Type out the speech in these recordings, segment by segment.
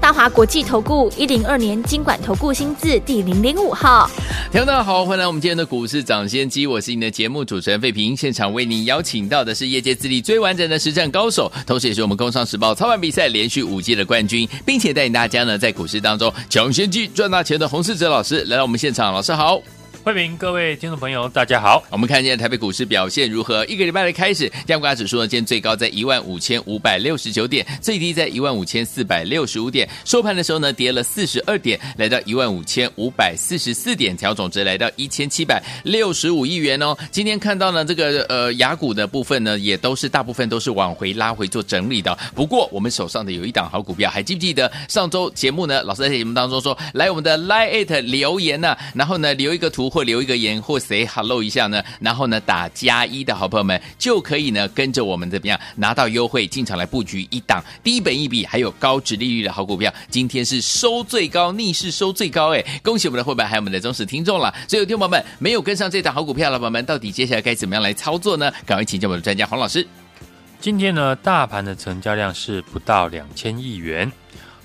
大华国际投顾一零二年经管投顾新字第零零五号，听众大家好，欢迎来我们今天的股市掌先机，我是你的节目主持人费平，现场为您邀请到的是业界资历最完整的实战高手，同时也是我们工商时报操盘比赛连续五届的冠军，并且带领大家呢在股市当中抢先机赚大钱的洪世哲老师来到我们现场，老师好。欢迎各位听众朋友，大家好。我们看见台北股市表现如何？一个礼拜的开始，加股指数呢，今天最高在一万五千五百六十九点，最低在一万五千四百六十五点。收盘的时候呢，跌了四十二点，来到一万五千五百四十四点，调总值来到一千七百六十五亿元哦。今天看到呢，这个呃亚股的部分呢，也都是大部分都是往回拉回做整理的。不过我们手上的有一档好股票，还记不记得上周节目呢？老师在节目当中说，来我们的 Line 留言呢、然后呢留一个图。或留一个言，或 say hello 一下呢，然后呢打加一的好朋友们就可以呢跟着我们怎么样拿到优惠进场来布局一档低本一笔还有高值利率的好股票。今天是收最高，逆势收最高哎！恭喜我们的会员还有我们的忠实听众了。所以有听众朋友们没有跟上这档好股票的朋友们，到底接下来该怎么样来操作呢？赶快请教我们的专家黄老师。今天呢，大盘的成交量是不到两千亿元，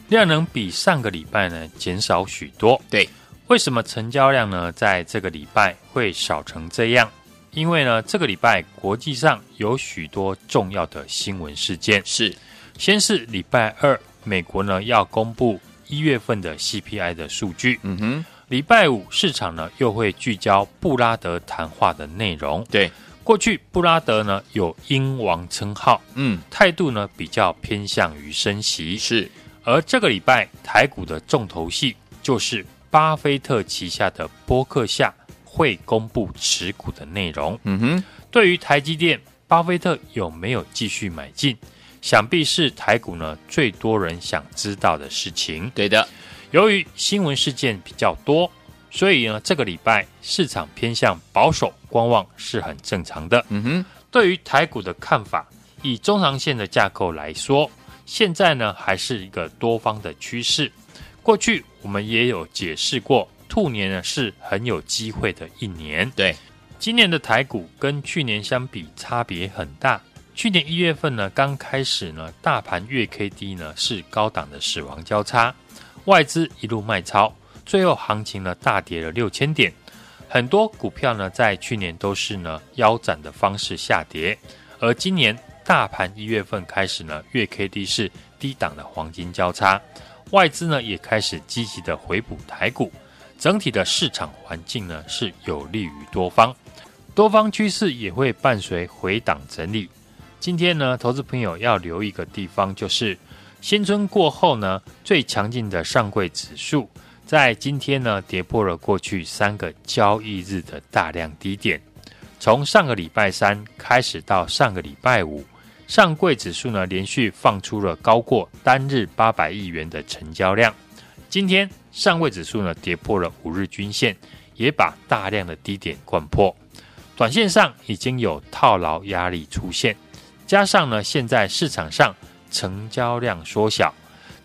量能比上个礼拜呢减少许多。对。为什么成交量呢，在这个礼拜会少成这样？因为呢，这个礼拜国际上有许多重要的新闻事件。是，先是礼拜二，美国呢要公布一月份的 CPI 的数据。嗯哼，礼拜五市场呢又会聚焦布拉德谈话的内容。对，过去布拉德呢有英王称号，嗯，态度呢比较偏向于升息。是，而这个礼拜台股的重头戏就是。巴菲特旗下的波克夏会公布持股的内容。嗯哼，对于台积电，巴菲特有没有继续买进？想必是台股呢最多人想知道的事情。对的，由于新闻事件比较多，所以呢这个礼拜市场偏向保守观望是很正常的。嗯哼，对于台股的看法，以中长线的架构来说，现在呢还是一个多方的趋势。过去我们也有解释过，兔年呢是很有机会的一年。对，今年的台股跟去年相比差别很大。去年一月份呢刚开始呢，大盘月 K D 呢是高档的死亡交叉，外资一路卖超，最后行情呢大跌了六千点，很多股票呢在去年都是呢腰斩的方式下跌，而今年大盘一月份开始呢月 K D 是低档的黄金交叉。外资呢也开始积极的回补台股，整体的市场环境呢是有利于多方，多方趋势也会伴随回档整理。今天呢，投资朋友要留意一个地方，就是新春过后呢最强劲的上柜指数，在今天呢跌破了过去三个交易日的大量低点，从上个礼拜三开始到上个礼拜五。上柜指数呢，连续放出了高过单日八百亿元的成交量。今天上柜指数呢，跌破了五日均线，也把大量的低点灌破。短线上已经有套牢压力出现，加上呢，现在市场上成交量缩小，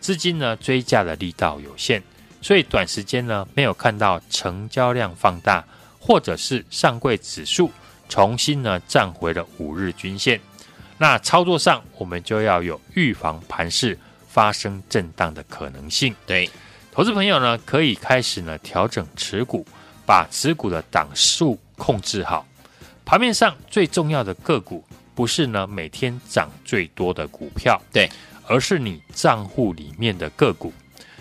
资金呢追价的力道有限，所以短时间呢没有看到成交量放大，或者是上柜指数重新呢站回了五日均线。那操作上，我们就要有预防盘势发生震荡的可能性。对，投资朋友呢，可以开始呢调整持股，把持股的档数控制好。盘面上最重要的个股，不是呢每天涨最多的股票，对，而是你账户里面的个股，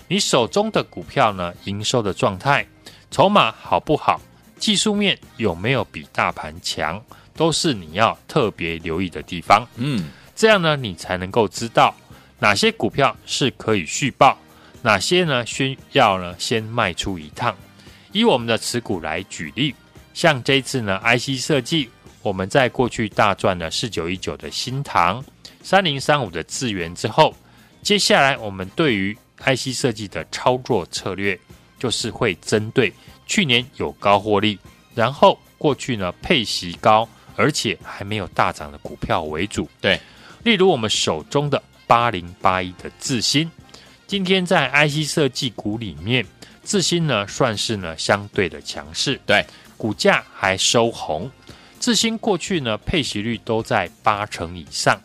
你手中的股票呢营收的状态，筹码好不好，技术面有没有比大盘强。都是你要特别留意的地方，嗯，这样呢，你才能够知道哪些股票是可以续报，哪些呢需要呢先卖出一趟。以我们的持股来举例，像这一次呢，IC 设计，我们在过去大赚了四九一九的新唐，三零三五的智源之后，接下来我们对于 IC 设计的操作策略，就是会针对去年有高获利，然后过去呢配息高。而且还没有大涨的股票为主，对，例如我们手中的八零八一的智新，今天在 IC 设计股里面，智新呢算是呢相对的强势，对，股价还收红。智新过去呢配息率都在八成以上，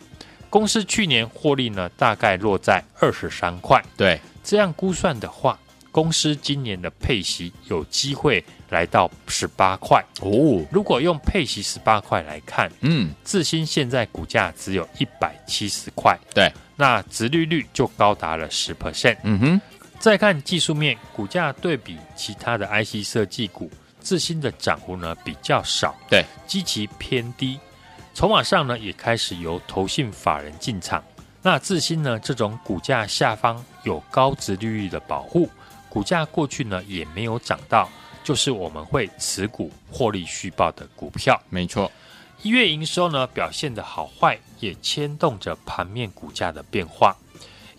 公司去年获利呢大概落在二十三块，对，这样估算的话，公司今年的配息有机会来到十八块哦。如果用配息十八块来看，嗯，智新现在股价只有一百七十块，对，那殖利率就高达了十 percent。嗯哼，再看技术面，股价对比其他的 IC 设计股。智新的涨幅呢比较少，对，基期偏低，筹码上呢也开始由投信法人进场。那智新呢这种股价下方有高殖利率的保护，股价过去呢也没有涨到，就是我们会持股获利续报的股票。没错，一月营收呢表现的好坏也牵动着盘面股价的变化。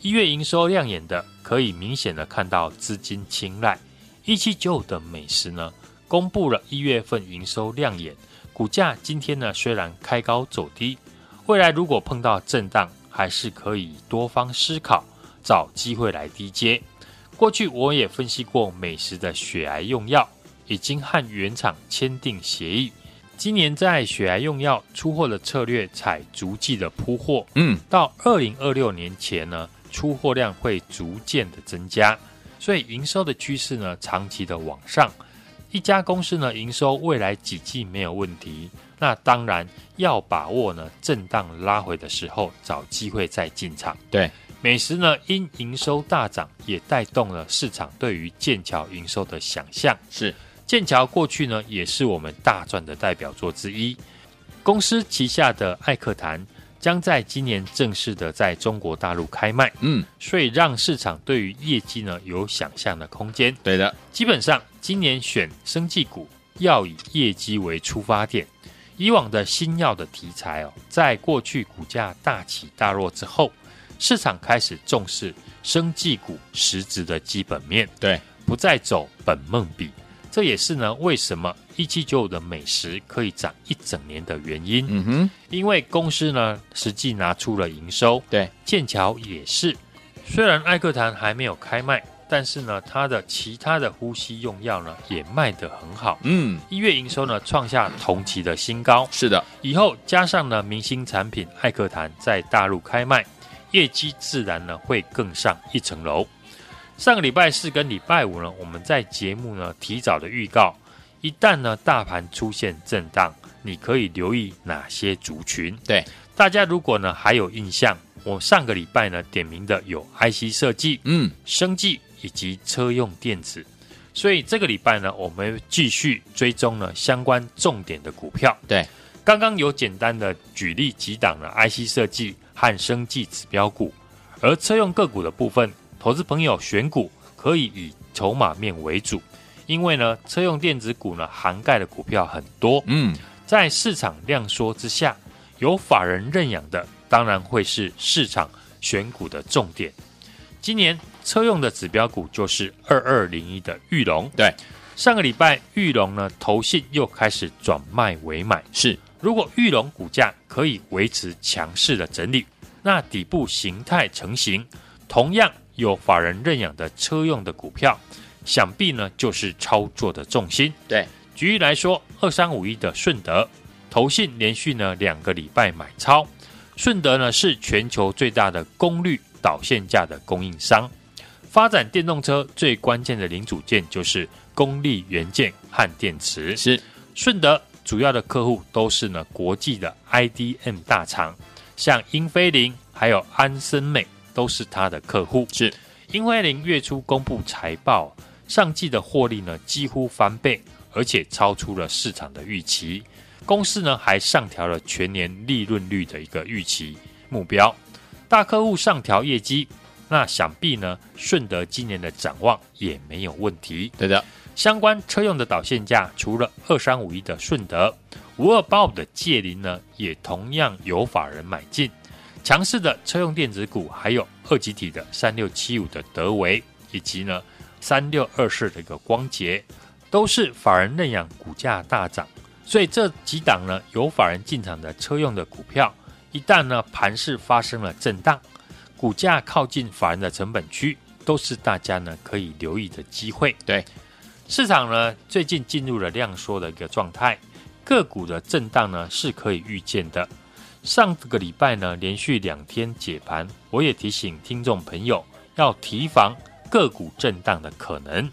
一月营收亮眼的，可以明显的看到资金青睐。一七九五的美食呢，公布了一月份营收亮眼，股价今天呢虽然开高走低，未来如果碰到震荡，还是可以多方思考，找机会来低接。过去我也分析过美食的血癌用药，已经和原厂签订协议，今年在血癌用药出货的策略采逐季的铺货，嗯，到二零二六年前呢，出货量会逐渐的增加，所以营收的趋势呢长期的往上。一家公司呢，营收未来几季没有问题，那当然要把握呢震荡拉回的时候，找机会再进场。对，美食呢因营收大涨，也带动了市场对于剑桥营收的想象。是，剑桥过去呢也是我们大赚的代表作之一。公司旗下的艾克谈将在今年正式的在中国大陆开卖。嗯，所以让市场对于业绩呢有想象的空间。对的，基本上。今年选生技股要以业绩为出发点，以往的新药的题材哦，在过去股价大起大落之后，市场开始重视生技股实质的基本面，对，不再走本梦比，这也是呢为什么一七九五的美食可以涨一整年的原因。嗯哼，因为公司呢实际拿出了营收，对，剑桥也是，虽然艾克坦还没有开卖。但是呢，它的其他的呼吸用药呢也卖得很好。嗯，一月营收呢创下同期的新高。是的，以后加上呢明星产品艾克坦在大陆开卖，业绩自然呢会更上一层楼。上个礼拜四跟礼拜五呢，我们在节目呢提早的预告，一旦呢大盘出现震荡，你可以留意哪些族群？对，大家如果呢还有印象，我上个礼拜呢点名的有 IC 设计，嗯，生技。以及车用电子，所以这个礼拜呢，我们继续追踪呢相关重点的股票。对，刚刚有简单的举例几档的 IC 设计和生技指标股，而车用个股的部分，投资朋友选股可以以筹码面为主，因为呢，车用电子股呢涵盖的股票很多。嗯，在市场量缩之下，有法人认养的，当然会是市场选股的重点。今年。车用的指标股就是二二零一的玉龙。对，上个礼拜玉龙呢，投信又开始转卖为买。是，如果玉龙股价可以维持强势的整理，那底部形态成型，同样有法人认养的车用的股票，想必呢就是操作的重心。对，举例来说，二三五一的顺德，投信连续呢两个礼拜买超，顺德呢是全球最大的功率导线架的供应商。发展电动车最关键的零组件就是功率元件和电池。是顺德主要的客户都是呢国际的 IDM 大厂，像英飞凌还有安森美都是他的客户。是英飞凌月初公布财报，上季的获利呢几乎翻倍，而且超出了市场的预期。公司呢还上调了全年利润率的一个预期目标。大客户上调业绩。那想必呢，顺德今年的展望也没有问题。对的，相关车用的导线架，除了二三五一的顺德，五二八五的界霖呢，也同样有法人买进。强势的车用电子股，还有二级体的三六七五的德维，以及呢三六二四的一个光頡，都是法人认养，股价大涨。所以这几档呢有法人进场的车用的股票，一旦呢盘势发生了震荡，股价靠近法人的成本区，都是大家呢可以留意的机会。对，市场呢最近进入了量缩的一个状态，个股的震荡呢是可以预见的。上个礼拜呢连续两天解盘，我也提醒听众朋友要提防个股震荡的可能，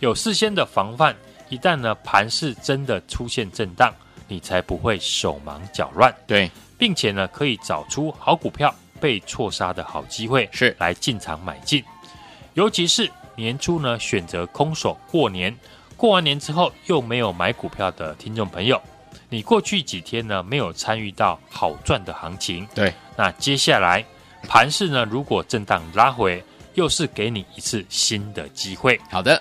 有事先的防范。一旦呢盘势真的出现震荡，你才不会手忙脚乱。对，并且呢可以找出好股票被错杀的好机会，是来进场买进。尤其是年初呢选择空手过年，过完年之后又没有买股票的听众朋友，你过去几天呢没有参与到好赚的行情。对，那接下来盘市呢如果震荡拉回，又是给你一次新的机会。好的。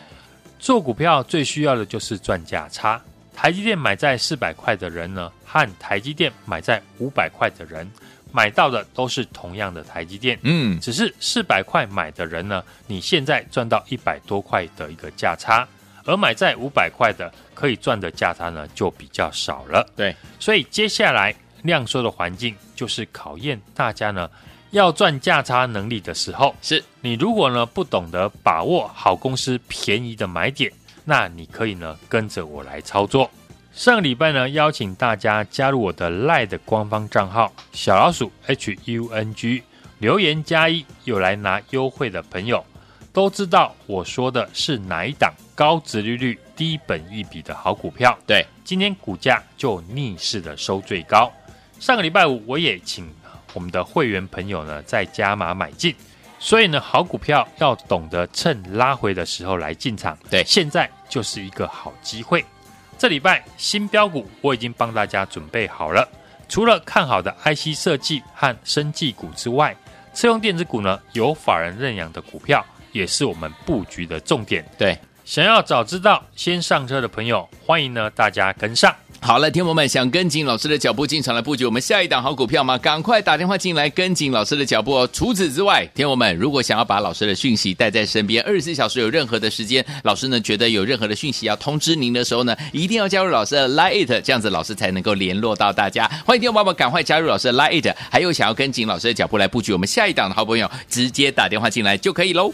做股票最需要的就是赚价差。台积电买在四百块的人呢，和台积电买在五百块的人，买到的都是同样的台积电。嗯，只是四百块买的人呢，你现在赚到一百多块的一个价差，而买在五百块的可以赚的价差呢，就比较少了。对，所以接下来量缩的环境就是考验大家呢。要赚价差能力的时候，是你如果呢不懂得把握好公司便宜的买点，那你可以呢跟着我来操作。上个礼拜呢邀请大家加入我的 LINE 的官方账号小老鼠 HUNG，留言加一有来拿优惠的朋友，都知道我说的是哪一档高值利率、低本一比的好股票。对，今天股价就逆势的收最高。上个礼拜五我也请。我们的会员朋友呢，再加码买进，所以呢，好股票要懂得趁拉回的时候来进场。对，现在就是一个好机会。这礼拜新标股我已经帮大家准备好了，除了看好的 IC 设计和生技股之外，车用电子股呢，有法人认养的股票，也是我们布局的重点。对，想要早知道先上车的朋友，欢迎呢大家跟上。好了，听友们想跟紧老师的脚步进场来布局我们下一档好股票吗？赶快打电话进来跟紧老师的脚步哦。除此之外，听友们如果想要把老师的讯息带在身边，二十四小时有任何的时间，老师呢觉得有任何的讯息要通知您的时候呢，一定要加入老师的 Line It，这样子老师才能够联络到大家。欢迎听友爸爸赶快加入老师的 Line It，还有想要跟紧老师的脚步来布局我们下一档的好朋友，直接打电话进来就可以喽。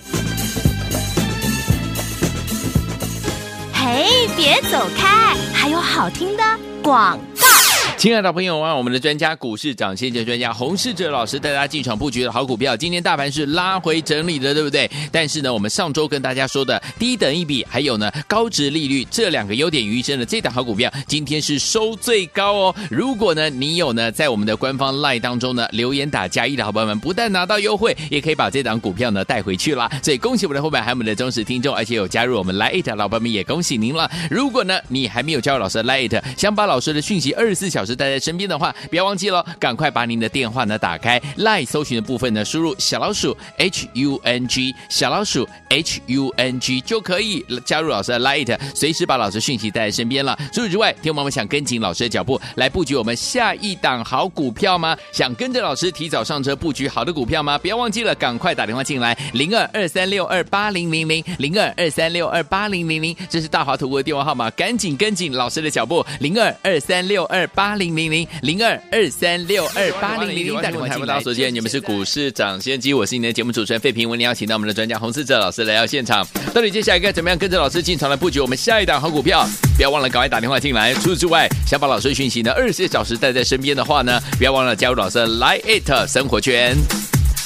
嘿，别走开，还有好听的广告。亲爱的朋友啊，我们的专家股市涨先机专家洪世哲老师带大家进场布局的好股票，今天大盘是拉回整理的，对不对？但是呢，我们上周跟大家说的低等一比，还有呢高值利率这两个优点于一身的这档好股票，今天是收最高哦。如果呢你有呢在我们的官方 LINE 当中呢留言打加一的好朋友们，不但拿到优惠，也可以把这档股票呢带回去啦。所以恭喜我们的伙伴，还有我们的忠实听众，而且有加入我们 LINE 的老朋友们，也恭喜您了。如果呢你还没有加入老师的 LINE，想把老师的讯息二十四小时带在身边的话，不要忘记了，赶快把您的电话呢打开，LINE 搜寻的部分呢输入小老鼠 H U N G 小老鼠 H U N G 就可以加入老师的 LINE，随时把老师讯息带在身边了。除此之外，听友们想跟紧老师的脚步来布局我们下一档好股票吗？想跟着老师提早上车布局好的股票吗？不要忘记了，赶快打电话进来，零二二三六二八零零零零二二三六二八零零零，这是大华图的电话号码，赶紧跟紧老师的脚步，零二二三六二八零零零。零二二三六二八零零零，打电话进来。首先，你们是股市涨先机，我是你的节目主持人费平。为你邀请到我们的专家洪世哲老师来到现场。到底接下来该怎么样跟着老师进场来布局我们下一档好股票？不要忘了赶快打电话进来。除此之外，想把老师讯息呢二十四小时带在身边的话呢，不要忘了加入老师的 Line It 生活圈。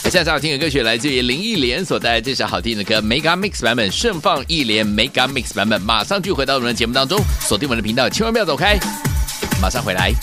下次好听的歌曲来自于林忆莲所带来这首好听的歌 Mega Mix 版本，盛放一莲 Mega Mix 版本，马上就回到我们的节目当中，锁定我们的频道，千万不要走开，马上回来。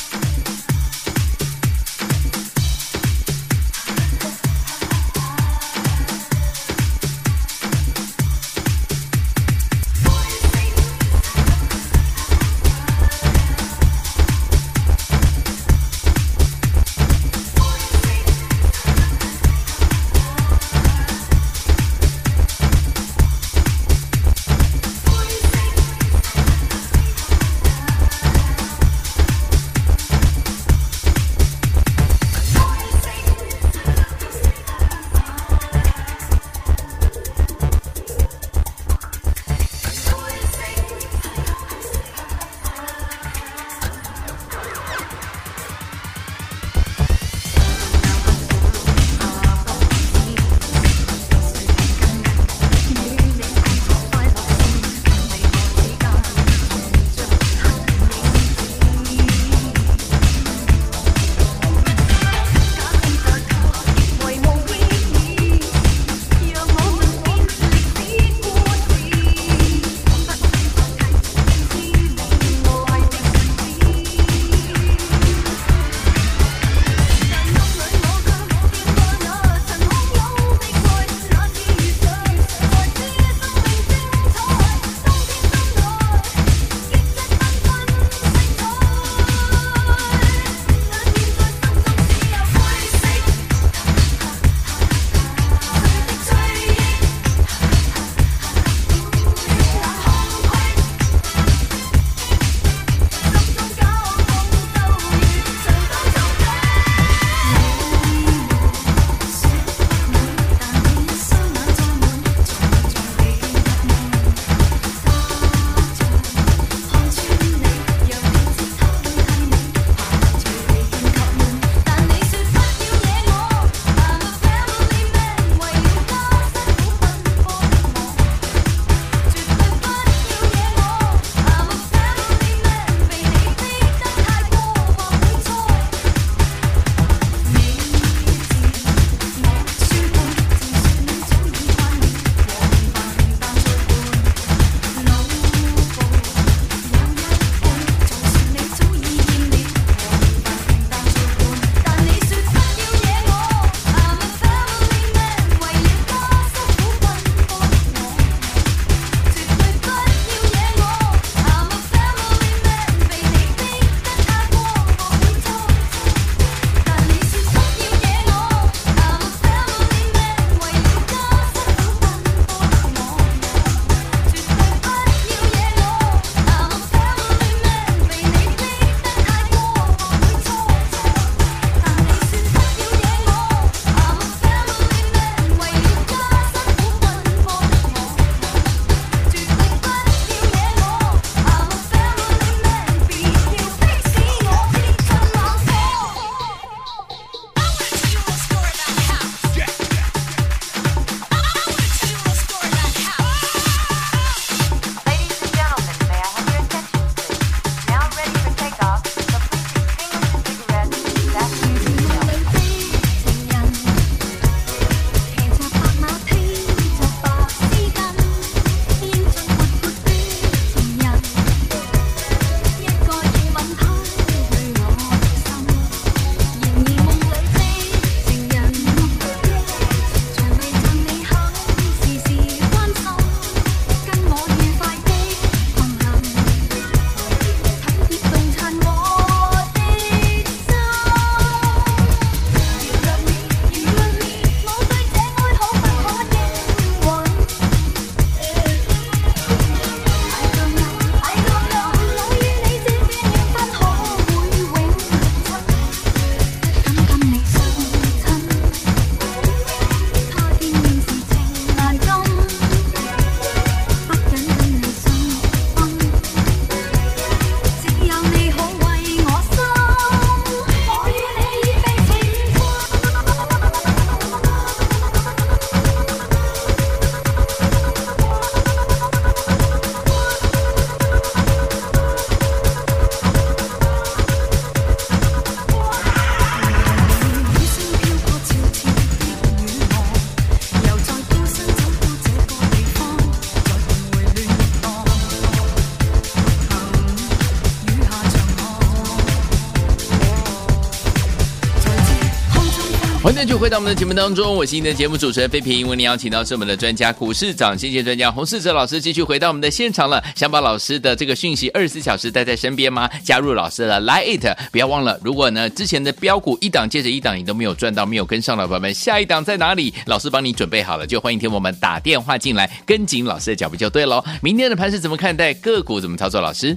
欢迎继续回到我们的节目当中，我是您的节目主持人费平。为您邀请到是我们的专家股市长先见专家洪世哲老师，继续回到我们的现场了。想把老师的这个讯息二十四小时带在身边吗？加入老师的 Line It，不要忘了。如果呢之前的标股一档接着一档，你都没有赚到，没有跟上的朋友们，下一档在哪里？老师帮你准备好了，就欢迎听我们打电话进来，跟紧老师的脚步就对喽。明天的盘是怎么看待？个股怎么操作？老师，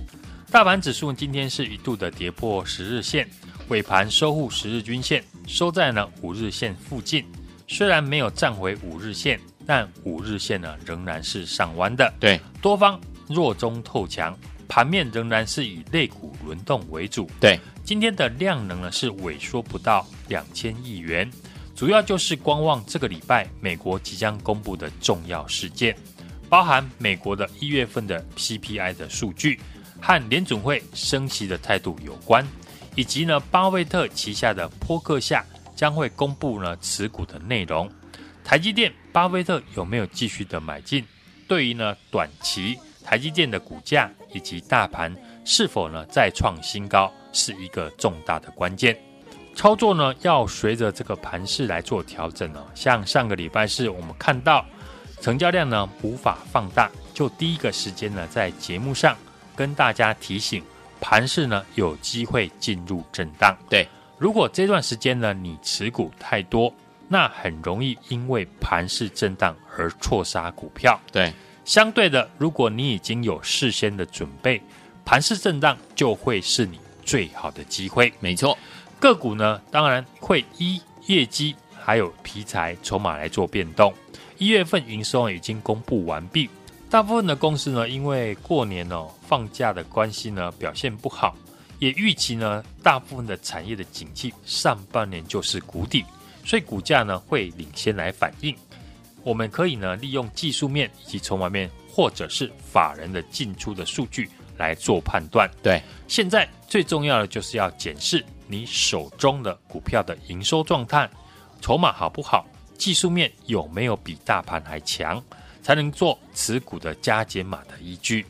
大盘指数今天是一度的跌破十日线。尾盘收复十日均线，收在呢五日线附近。虽然没有站回五日线，但五日线呢仍然是上弯的。对，多方弱中透强，盘面仍然是以类股轮动为主。对，今天的量能呢是萎缩不到两千亿元，主要就是观望这个礼拜美国即将公布的重要事件，包含美国的一月份的 CPI 的数据和联准会升息的态度有关。以及呢，巴菲特旗下的波克夏将会公布呢持股的内容。台积电，巴菲特有没有继续的买进？对于呢短期台积电的股价以及大盘是否呢再创新高，是一个重大的关键。操作呢要随着这个盘势来做调整哦。像上个礼拜四，我们看到成交量呢无法放大，就第一个时间呢在节目上跟大家提醒。盘势呢有机会进入震荡，对。如果这段时间呢你持股太多，那很容易因为盘势震荡而错杀股票，对。相对的，如果你已经有事先的准备，盘势震荡就会是你最好的机会。没错，个股呢当然会依业绩还有题材筹码来做变动。一月份营收已经公布完毕。大部分的公司呢，因为过年哦放假的关系呢，表现不好，也预期呢，大部分的产业的景气上半年就是谷底，所以股价呢会领先来反应。我们可以呢利用技术面以及筹码面，或者是法人的进出的数据来做判断。对，现在最重要的就是要检视你手中的股票的营收状态、筹码好不好，技术面有没有比大盘还强。才能做持股的加减码的依据。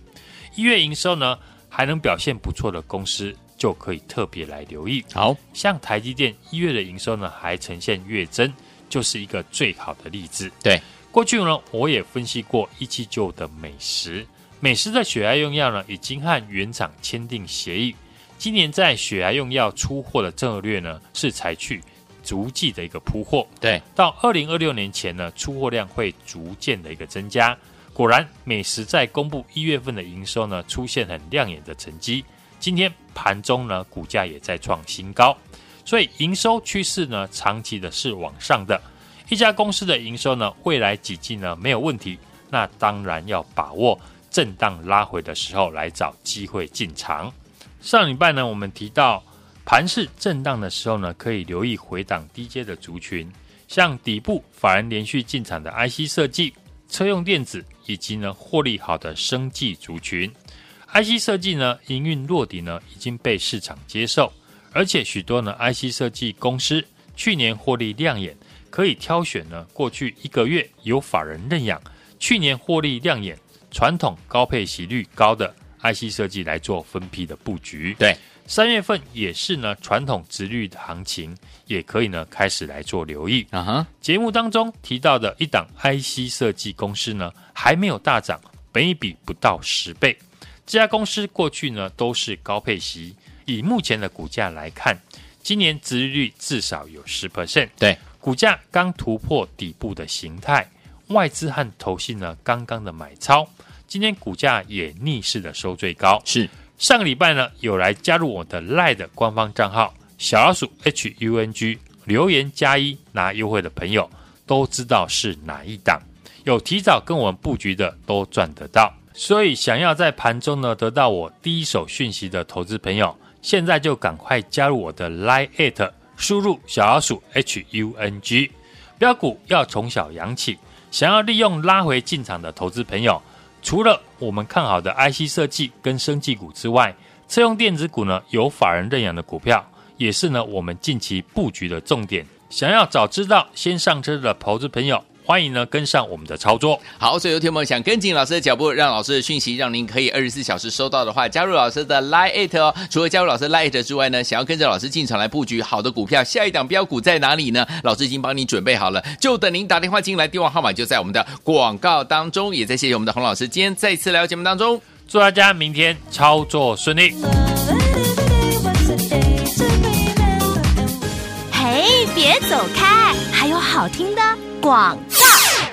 一月营收呢还能表现不错的公司，就可以特别来留意。好像台积电一月的营收呢还呈现月增，就是一个最好的例子。对，过去呢我也分析过一七九的美食，美食的血压用药呢已经和原厂签订协议，今年在血压用药出货的策略呢是采取。逐季的一个铺货，对，到二零二六年前呢，出货量会逐渐的一个增加。果然，美食在公布一月份的营收呢，出现很亮眼的成绩。今天盘中呢，股价也在创新高，所以营收趋势呢，长期的是往上的。一家公司的营收呢，未来几季呢没有问题，那当然要把握震荡拉回的时候来找机会进场。上礼拜呢，我们提到。盘势震荡的时候呢，可以留意回档低阶的族群，像底部法人连续进场的 IC 设计、车用电子，以及呢获利好的生技族群。IC 设计呢营运落底呢已经被市场接受，而且许多呢 IC 设计公司去年获利亮眼，可以挑选呢过去一个月有法人认养，去年获利亮眼、传统高配息率高的 IC 设计来做分批的布局。对。三月份也是呢，传统殖率的行情也可以呢开始来做留意。啊哈，节目当中提到的一档 IC 设计公司呢，还没有大涨，本一比不到十倍。这家公司过去呢都是高配息，以目前的股价来看，今年殖利率至少有十 percent。对，股价刚突破底部的形态，外资和投信呢刚刚的买超，今天股价也逆势的收最高。是。上个礼拜呢，有来加入我的 Lie 的官方账号小老鼠 HUNG 留言加一拿优惠的朋友，都知道是哪一档。有提早跟我们布局的都赚得到，所以想要在盘中呢得到我第一手讯息的投资朋友，现在就赶快加入我的 Lie at，输入小老鼠 HUNG 标股要从小养起，想要利用拉回进场的投资朋友。除了我们看好的 IC 设计跟生技股之外，车用电子股呢有法人认养的股票，也是呢我们近期布局的重点。想要早知道先上车的投资朋友，欢迎呢跟上我们的操作。好，所以有听友们想跟紧老师的脚步，让老师的讯息让您可以二十四小时收到的话，加入老师的 Line 哦。除了加入老师 Line 之外呢，想要跟着老师进场来布局好的股票，下一档标股在哪里呢？老师已经帮你准备好了，就等您打电话进来，电话号码就在我们的广告当中。也在谢谢我们的洪老师今天再次来到节目当中，祝大家明天操作顺利。嘿，别走开，还有好听的广告。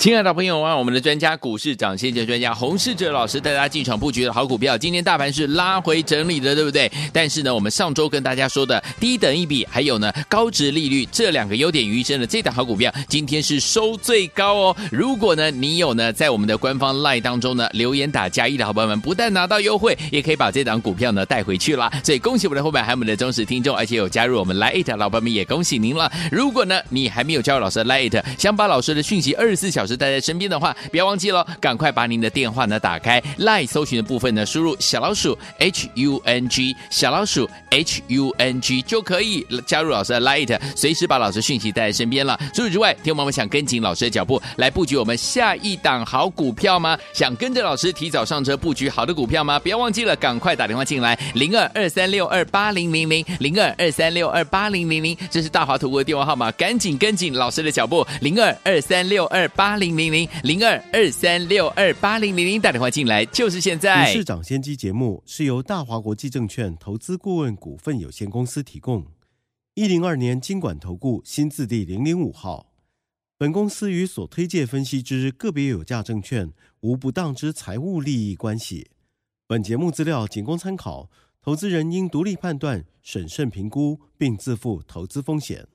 亲爱的朋友啊，我们的专家股市涨先机专家洪世哲老师带大家进场布局的好股票，今天大盘是拉回整理的，对不对？但是呢，我们上周跟大家说的低等一比，还有呢高值利率这两个优点于一身的这档好股票，今天是收最高哦。如果呢你有呢在我们的官方 LINE 当中呢留言打加一的好朋友们，不但拿到优惠，也可以把这档股票呢带回去啦。所以恭喜我们的伙伴，还有我们的忠实听众，而且有加入我们 LINE 的老朋友们，也恭喜您了。如果呢你还没有加入老师的 LINE，想把老师的讯息二十四小时带在身边的话，不要忘记了，赶快把您的电话呢打开，LINE 搜寻的部分呢输入小老鼠 H U N G 小老鼠 H U N G 就可以加入老师的 LINE，随时把老师讯息带在身边了。除此之外，听众朋友们想跟紧老师的脚步来布局我们下一档好股票吗？想跟着老师提早上车布局好的股票吗？不要忘记了，赶快打电话进来，零二二三六二八零零零零二二三六二八零零零，这是大华图的电话号码，赶紧跟紧老师的脚步，零二二三六二八零零零。零零二二三六二八零零零打电话进来就是现在。股市长先机节目是由大华国际证券投资顾问股份有限公司提供，一零二年经管投顾新字第零零五号。本公司与所推介分析之个别有价证券无不当之财务利益关系。本节目资料仅供参考，投资人应独立判断、审慎评估，并自负投资风险。